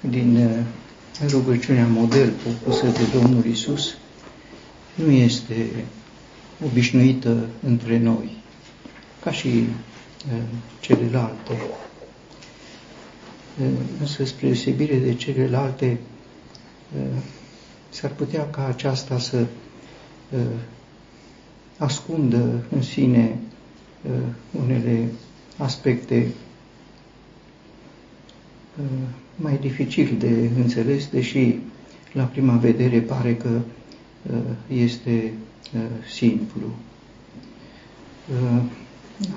din uh, rugăciunea model propusă de Domnul Isus nu este obișnuită între noi, ca și uh, celelalte. Uh, însă, spre deosebire de celelalte, s-ar putea ca aceasta să ascundă în sine unele aspecte Uh, mai dificil de înțeles, deși la prima vedere pare că uh, este uh, simplu.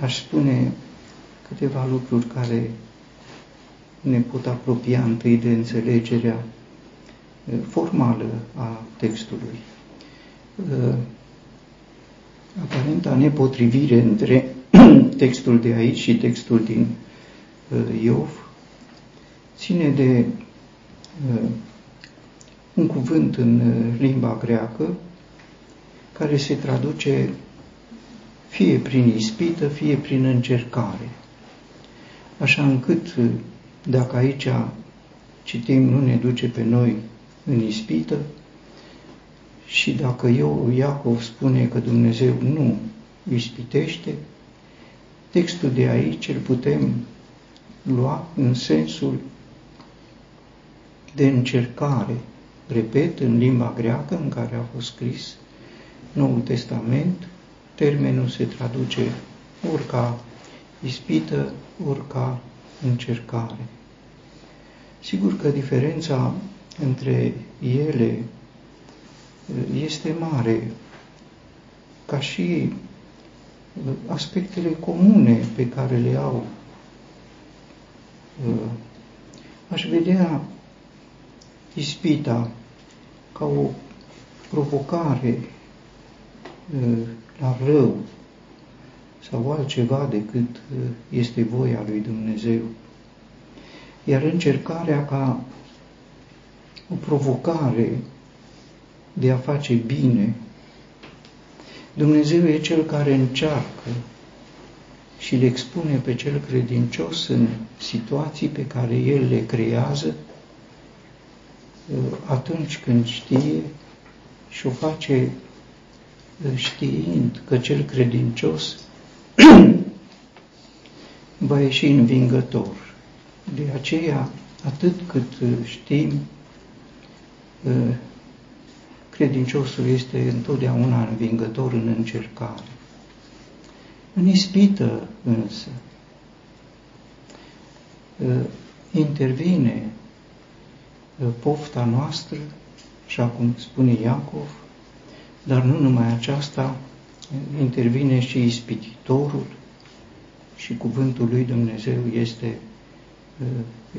Aș spune câteva lucruri care ne pot apropia întâi de înțelegerea formală a textului. Aparenta nepotrivire între textul de aici și textul din Iov ține de uh, un cuvânt în uh, limba greacă care se traduce fie prin ispită, fie prin încercare. Așa încât, uh, dacă aici citim nu ne duce pe noi în ispită, și dacă eu, Iacov, spune că Dumnezeu nu ispitește, textul de aici îl putem lua în sensul de încercare, repet, în limba greacă în care a fost scris Noul Testament, termenul se traduce ori ca ispită, ori ca încercare. Sigur că diferența între ele uh, este mare, ca și uh, aspectele comune pe care le au. Uh, aș vedea ispita ca o provocare la rău sau altceva decât este voia lui Dumnezeu. Iar încercarea ca o provocare de a face bine. Dumnezeu e cel care încearcă și le expune pe cel credincios în situații pe care El le creează atunci când știe și o face știind că cel credincios va ieși învingător. De aceea, atât cât știm, credinciosul este întotdeauna învingător în încercare. În ispită însă, intervine pofta noastră, așa cum spune Iacov, dar nu numai aceasta, intervine și ispititorul și cuvântul lui Dumnezeu este uh,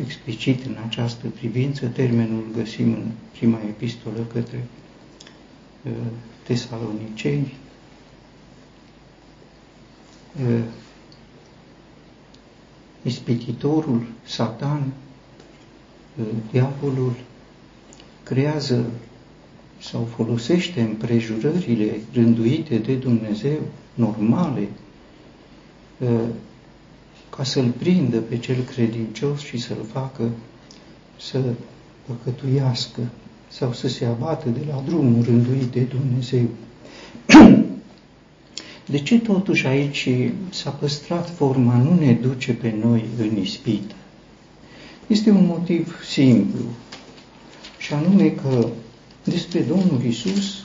explicit în această privință. Termenul găsim în prima epistolă către uh, tesaloniceni. Uh, ispititorul, Satan, diavolul creează sau folosește împrejurările rânduite de Dumnezeu, normale, ă, ca să-l prindă pe cel credincios și să-l facă să păcătuiască sau să se abată de la drumul rânduit de Dumnezeu. De ce totuși aici s-a păstrat forma nu ne duce pe noi în ispită? Este un motiv simplu, și anume că despre Domnul Isus,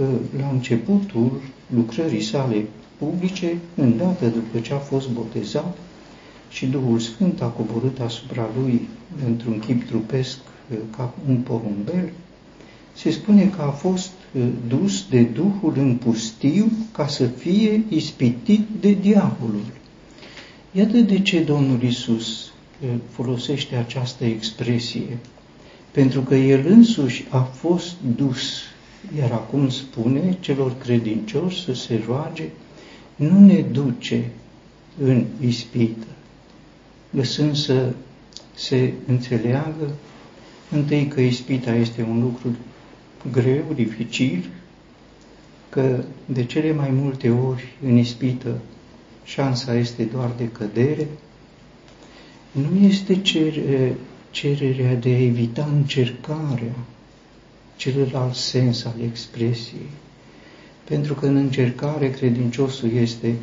ă, la începutul lucrării sale publice, îndată după ce a fost botezat și Duhul Sfânt a coborât asupra lui într-un chip trupesc ă, ca un porumbel, se spune că a fost ă, dus de Duhul în pustiu ca să fie ispitit de diavolul. Iată de ce Domnul Isus folosește această expresie, pentru că el însuși a fost dus, iar acum spune celor credincioși să se roage, nu ne duce în ispită, lăsând să se înțeleagă întâi că ispita este un lucru greu, dificil, că de cele mai multe ori în ispită șansa este doar de cădere, nu este cer, cererea de a evita încercarea, celălalt sens al expresiei. Pentru că în încercare credinciosul este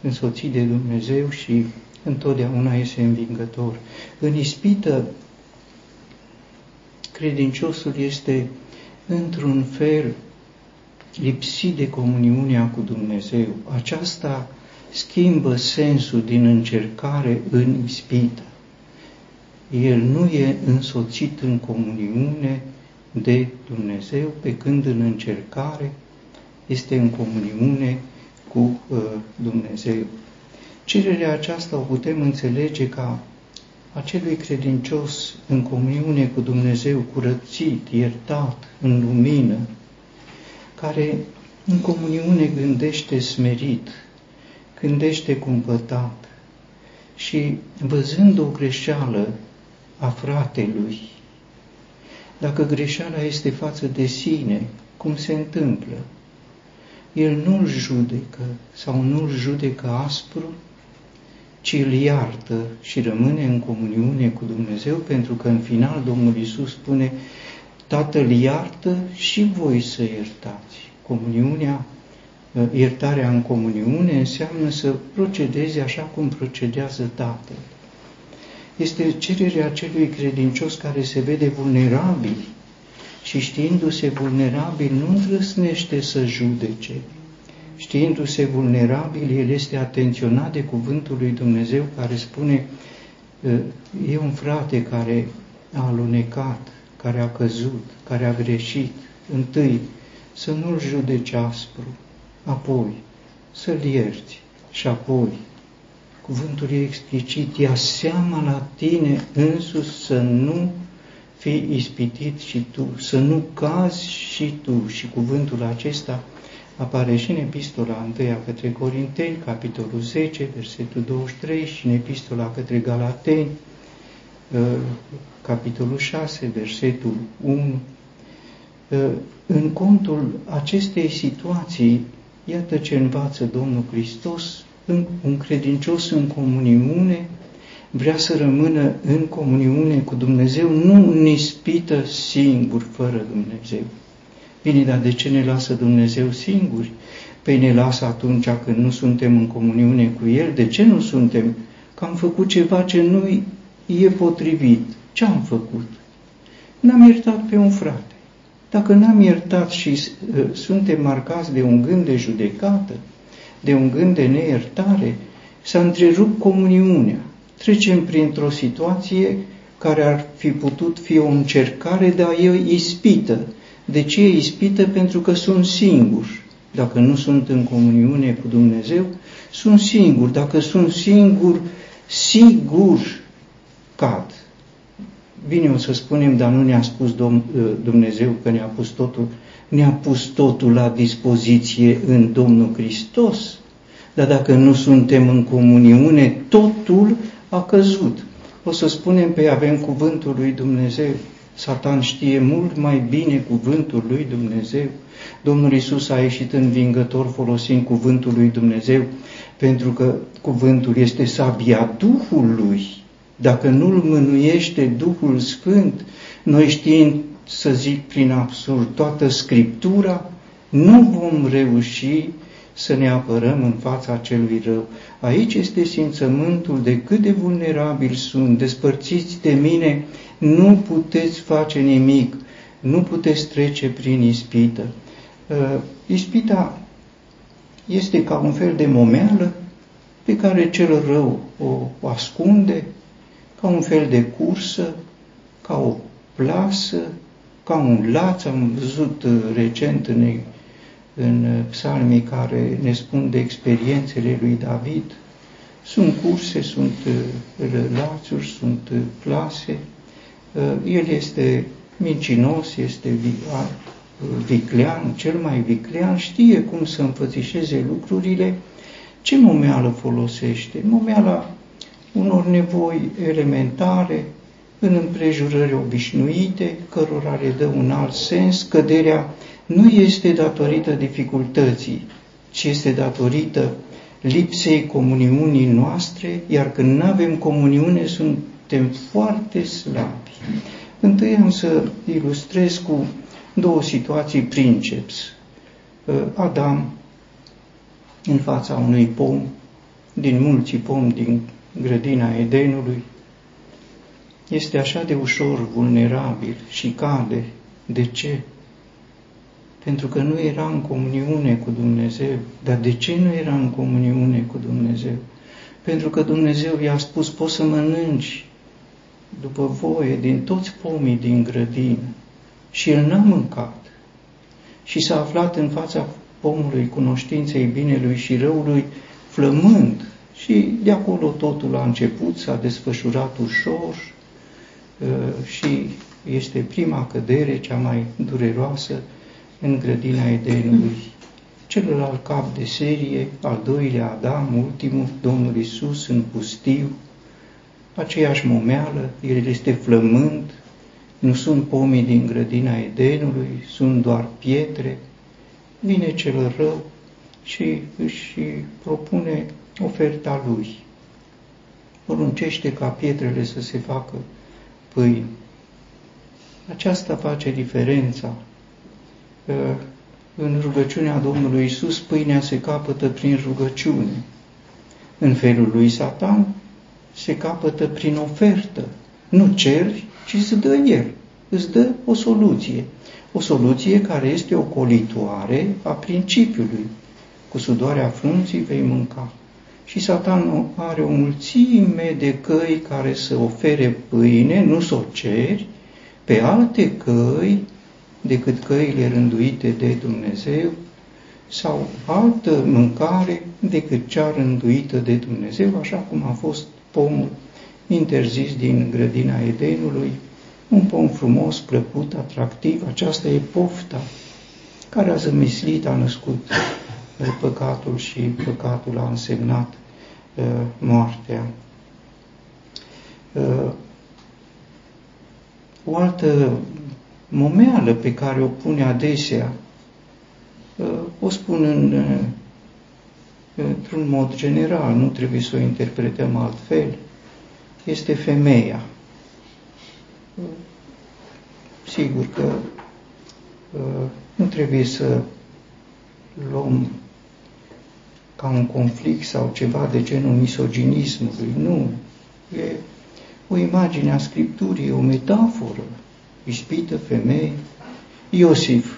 însoțit de Dumnezeu și întotdeauna este învingător. În ispită, credinciosul este într-un fel lipsit de comuniunea cu Dumnezeu. Aceasta schimbă sensul din încercare în ispită. El nu e însoțit în comuniune de Dumnezeu, pe când în încercare este în comuniune cu uh, Dumnezeu. Cererea aceasta o putem înțelege ca acelui credincios în comuniune cu Dumnezeu, curățit, iertat, în lumină, care în comuniune gândește smerit, gândește cumpătat și văzând o greșeală a fratelui, dacă greșeala este față de sine, cum se întâmplă, el nu-l judecă sau nu-l judecă aspru, ci îl iartă și rămâne în comuniune cu Dumnezeu, pentru că în final Domnul Isus spune, Tatăl iartă și voi să iertați. Comuniunea, iertarea în comuniune înseamnă să procedezi așa cum procedează Tatăl. Este cererea acelui credincios care se vede vulnerabil și știindu-se vulnerabil nu îndrăsnește să judece, știindu-se vulnerabil, el este atenționat de cuvântul lui Dumnezeu care spune e un frate care a alunecat, care a căzut, care a greșit. Întâi, să nu-l judeci aspru, apoi să-l ierți și apoi, cuvântul e explicit, ia seama la tine însus să nu fii ispitit și tu, să nu cazi și tu. Și cuvântul acesta apare și în epistola 1 către Corinteni, capitolul 10, versetul 23 și în epistola către Galateni, uh, capitolul 6, versetul 1. Uh, în contul acestei situații, iată ce învață Domnul Hristos, un credincios în comuniune, vrea să rămână în comuniune cu Dumnezeu, nu nispită singur, fără Dumnezeu. Bine, dar de ce ne lasă Dumnezeu singuri? Păi ne lasă atunci când nu suntem în comuniune cu El. De ce nu suntem? Că am făcut ceva ce nu e potrivit. Ce am făcut? N-am iertat pe un frate. Dacă n-am iertat și uh, suntem marcați de un gând de judecată, de un gând de neiertare, s-a întrerupt comuniunea. Trecem printr-o situație care ar fi putut fi o încercare de a ei ispită, de ce e ispită? Pentru că sunt singur. Dacă nu sunt în comuniune cu Dumnezeu, sunt singur. Dacă sunt singur, sigur cad. Bine o să spunem, dar nu ne-a spus Dumnezeu că ne-a pus totul, ne-a pus totul la dispoziție în Domnul Hristos. Dar dacă nu suntem în comuniune, totul a căzut. O să spunem, pe avem cuvântul lui Dumnezeu. Satan știe mult mai bine cuvântul lui Dumnezeu. Domnul Isus a ieșit învingător folosind cuvântul lui Dumnezeu, pentru că cuvântul este sabia Duhului. Dacă nu-L mânuiește Duhul Sfânt, noi știind, să zic prin absurd, toată Scriptura, nu vom reuși să ne apărăm în fața celui rău. Aici este simțământul de cât de vulnerabil sunt, despărțiți de mine, nu puteți face nimic, nu puteți trece prin ispită. Uh, ispita este ca un fel de momeală pe care cel rău o ascunde, ca un fel de cursă, ca o plasă, ca un laț. Am văzut uh, recent în, în psalmii care ne spun de experiențele lui David. Sunt curse, sunt uh, lațuri, sunt plase, Uh, el este mincinos, este viclean, cel mai viclean, știe cum să înfățișeze lucrurile, ce momeală folosește? Momeala unor nevoi elementare, în împrejurări obișnuite, cărora le dă un alt sens, căderea nu este datorită dificultății, ci este datorită lipsei comuniunii noastre, iar când nu avem comuniune suntem foarte slabi. Întâi am să ilustrez cu două situații princeps. Uh, Adam în fața unui pom, din mulți pomi din grădina Edenului, este așa de ușor vulnerabil și cade. De ce? Pentru că nu era în comuniune cu Dumnezeu. Dar de ce nu era în comuniune cu Dumnezeu? Pentru că Dumnezeu i-a spus, poți să mănânci după voie din toți pomii din grădină. Și el n-a mâncat. Și s-a aflat în fața pomului cunoștinței binelui și răului, flămând. Și de acolo totul a început, s-a desfășurat ușor uh, și este prima cădere, cea mai dureroasă, în grădina Edenului. Celălalt cap de serie, al doilea Adam, ultimul, Domnul Isus în pustiu, aceeași momeală, el este flămând, nu sunt pomii din grădina Edenului, sunt doar pietre, vine cel rău și își propune oferta lui. Poruncește ca pietrele să se facă pâine. Aceasta face diferența. În rugăciunea Domnului Isus, pâinea se capătă prin rugăciune. În felul lui Satan se capătă prin ofertă. Nu ceri, ci îți dă el. Îți dă o soluție. O soluție care este o colitoare a principiului. Cu sudoarea frunții vei mânca. Și Satan are o mulțime de căi care să ofere pâine, nu să o ceri, pe alte căi decât căile rânduite de Dumnezeu sau altă mâncare decât cea rânduită de Dumnezeu, așa cum a fost pomul interzis din grădina Edenului, un pom frumos, plăcut, atractiv, aceasta e pofta care a zămislit, a născut uh, păcatul și păcatul a însemnat uh, moartea. Uh, o altă momeală pe care o pune adesea, uh, o spun în, uh, într-un mod general, nu trebuie să o interpretăm altfel, este femeia. Sigur că uh, nu trebuie să luăm ca un conflict sau ceva de genul misoginismului. Nu. E o imagine a Scripturii, o metaforă. Ispită femei. Iosif,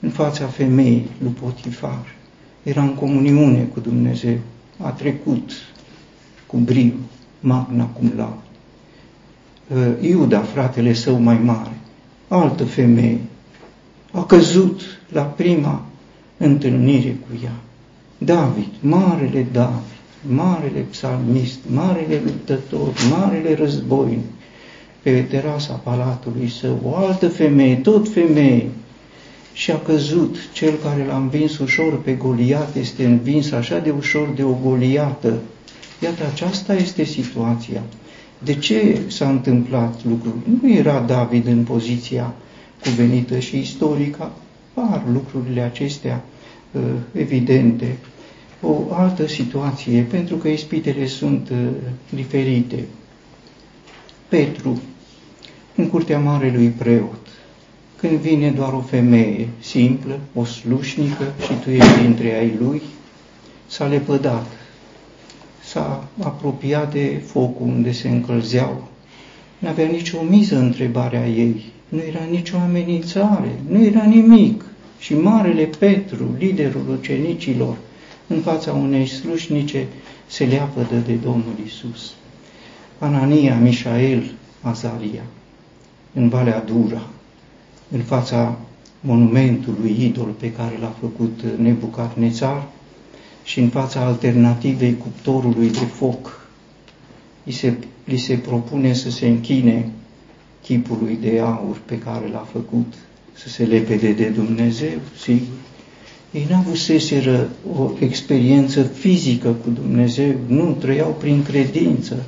în fața femeii lui Potifar, era în comuniune cu Dumnezeu. A trecut cu brio, magna cum laude. Uh, Iuda, fratele său mai mare, altă femeie, a căzut la prima întâlnire cu ea. David, marele David, marele psalmist, marele luptător, marele războinic, pe terasa palatului său, o altă femeie, tot femeie, și a căzut. Cel care l-a învins ușor pe Goliat este învins așa de ușor de o Goliată. Iată, aceasta este situația. De ce s-a întâmplat lucrul? Nu era David în poziția cuvenită și istorică, par lucrurile acestea uh, evidente. O altă situație, pentru că ispitele sunt uh, diferite. Petru, în curtea marelui preot, când vine doar o femeie simplă, o slușnică și tu ești dintre ai lui, s-a lepădat, s-a apropiat de focul unde se încălzeau. Nu avea nicio miză întrebarea ei, nu era nicio amenințare, nu era nimic. Și Marele Petru, liderul ucenicilor, în fața unei slușnice, se leapădă de Domnul Isus. Anania, Mișael, Azaria, în Valea Dura, în fața monumentului idol pe care l-a făcut Nebucadnețar și în fața alternativei cuptorului de foc, li se, li se propune să se închine chipului de aur pe care l-a făcut, să se lepede de Dumnezeu, sigur. Ei n-avuseseră o experiență fizică cu Dumnezeu, nu, trăiau prin credință.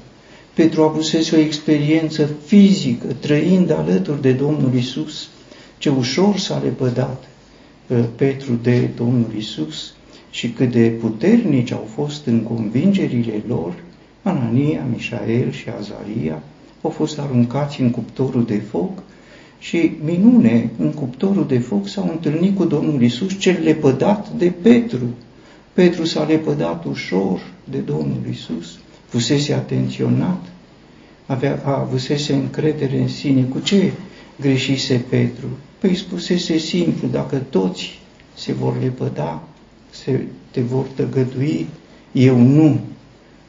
Petru avusese o experiență fizică, trăind alături de Domnul Isus. Ce ușor s-a lepădat uh, Petru de Domnul Isus și cât de puternici au fost în convingerile lor, Anania, Mișael și Azaria au fost aruncați în cuptorul de foc și minune, în cuptorul de foc s-au întâlnit cu Domnul Isus, cel lepădat de Petru. Petru s-a lepădat ușor de Domnul Isus, fusese atenționat, avea, a, avusese încredere în sine. Cu ce greșise Petru? Păi spusese simplu, dacă toți se vor lepăda, se, te vor tăgădui, eu nu.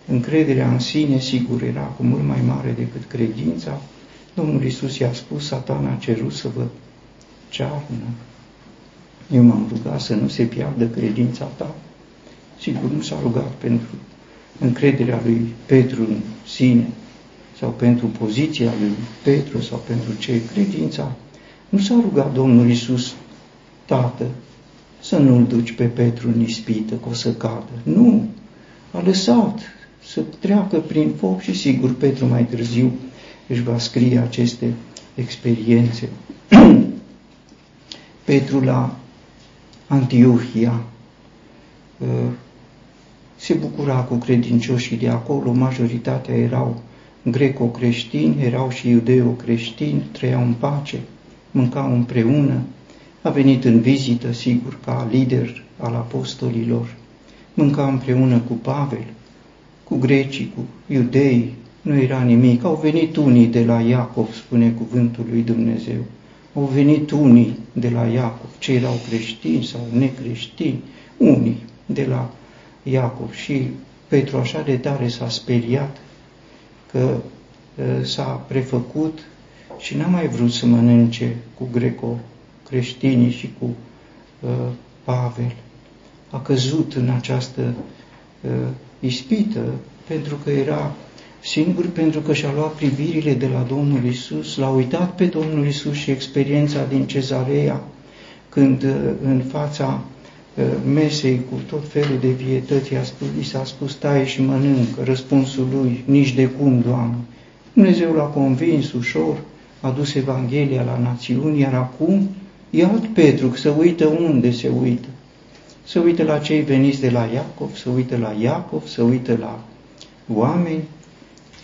Încrederea în sine, sigur, era cu mult mai mare decât credința. Domnul Isus i-a spus, satana a cerut să vă cearnă. Eu m-am rugat să nu se piardă credința ta. Sigur, nu s-a rugat pentru încrederea lui Petru în sine sau pentru poziția lui Petru sau pentru ce credința. Nu s-a rugat Domnul Isus, Tată, să nu-l duci pe Petru în ispită, că o să cadă. Nu, a lăsat să treacă prin foc și sigur Petru mai târziu își va scrie aceste experiențe. Petru la Antiohia uh, se bucura cu credincioșii de acolo, majoritatea erau greco-creștini, erau și iudeo-creștini, trăiau în pace, mâncau împreună, a venit în vizită, sigur, ca lider al apostolilor, mânca împreună cu Pavel, cu grecii, cu iudei, nu era nimic. Au venit unii de la Iacov, spune cuvântul lui Dumnezeu. Au venit unii de la Iacov, cei erau creștini sau necreștini, unii de la Iacov. Și Petru așa de tare s-a speriat că s-a prefăcut și n-a mai vrut să mănânce cu greco-creștinii și cu uh, Pavel. A căzut în această uh, ispită pentru că era singur pentru că și-a luat privirile de la Domnul Isus, l-a uitat pe Domnul Isus și experiența din Cezarea, când uh, în fața uh, mesei cu tot felul de vietăți i-a spus, i s-a spus taie și mănâncă, răspunsul lui, nici de cum, Doamne. Dumnezeu l-a convins ușor, a dus Evanghelia la națiuni, iar acum e alt Petru, să uită unde se uită. Să uită la cei veniți de la Iacov, să uită la Iacov, să uită la oameni,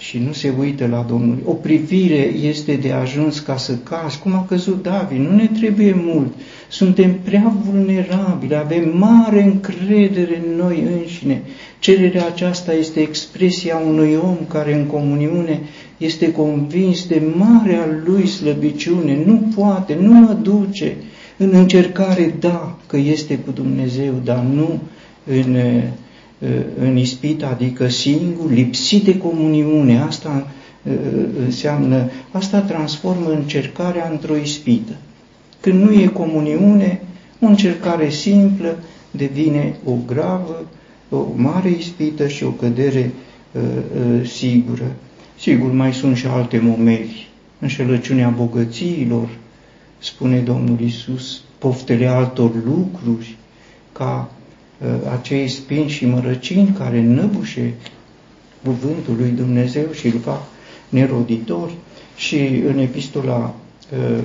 și nu se uită la Domnul. O privire este de ajuns ca să cazi, cum a căzut David. Nu ne trebuie mult. Suntem prea vulnerabili, avem mare încredere în noi înșine. Cererea aceasta este expresia unui om care în comuniune este convins de marea lui slăbiciune. Nu poate, nu mă duce. În încercare, da, că este cu Dumnezeu, dar nu în în ispită, adică singur, lipsit de comuniune. Asta înseamnă, asta transformă încercarea într-o ispită. Când nu e comuniune, o încercare simplă devine o gravă, o mare ispită și o cădere uh, uh, sigură. Sigur, mai sunt și alte momeri. Înșelăciunea bogățiilor, spune Domnul Isus, poftele altor lucruri, ca Uh, acei spini și mărăcini care năbușe cuvântul lui Dumnezeu și îl fac neroditor și în epistola uh,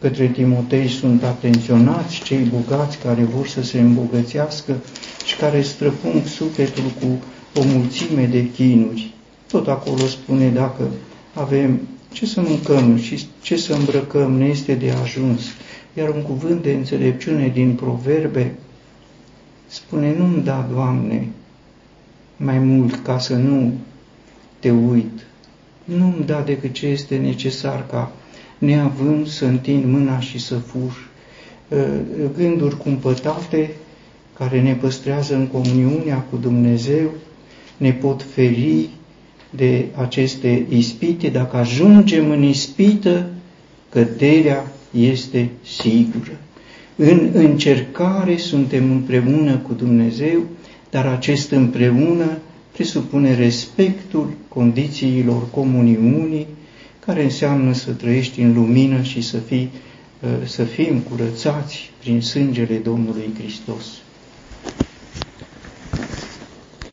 către Timotei sunt atenționați cei bogați care vor să se îmbogățească și care străpung sufletul cu o mulțime de chinuri. Tot acolo spune dacă avem ce să mâncăm și ce să îmbrăcăm ne este de ajuns. Iar un cuvânt de înțelepciune din proverbe Spune, nu-mi da, Doamne, mai mult ca să nu te uit. Nu-mi da decât ce este necesar ca, neavând să întind mâna și să fur. Ă, gânduri cumpătate care ne păstrează în comuniunea cu Dumnezeu, ne pot feri de aceste ispite. Dacă ajungem în ispită, căderea este sigură. În încercare suntem împreună cu Dumnezeu, dar acest împreună presupune respectul condițiilor comuniunii, care înseamnă să trăiești în lumină și să, fii, să fim curățați prin sângele Domnului Hristos.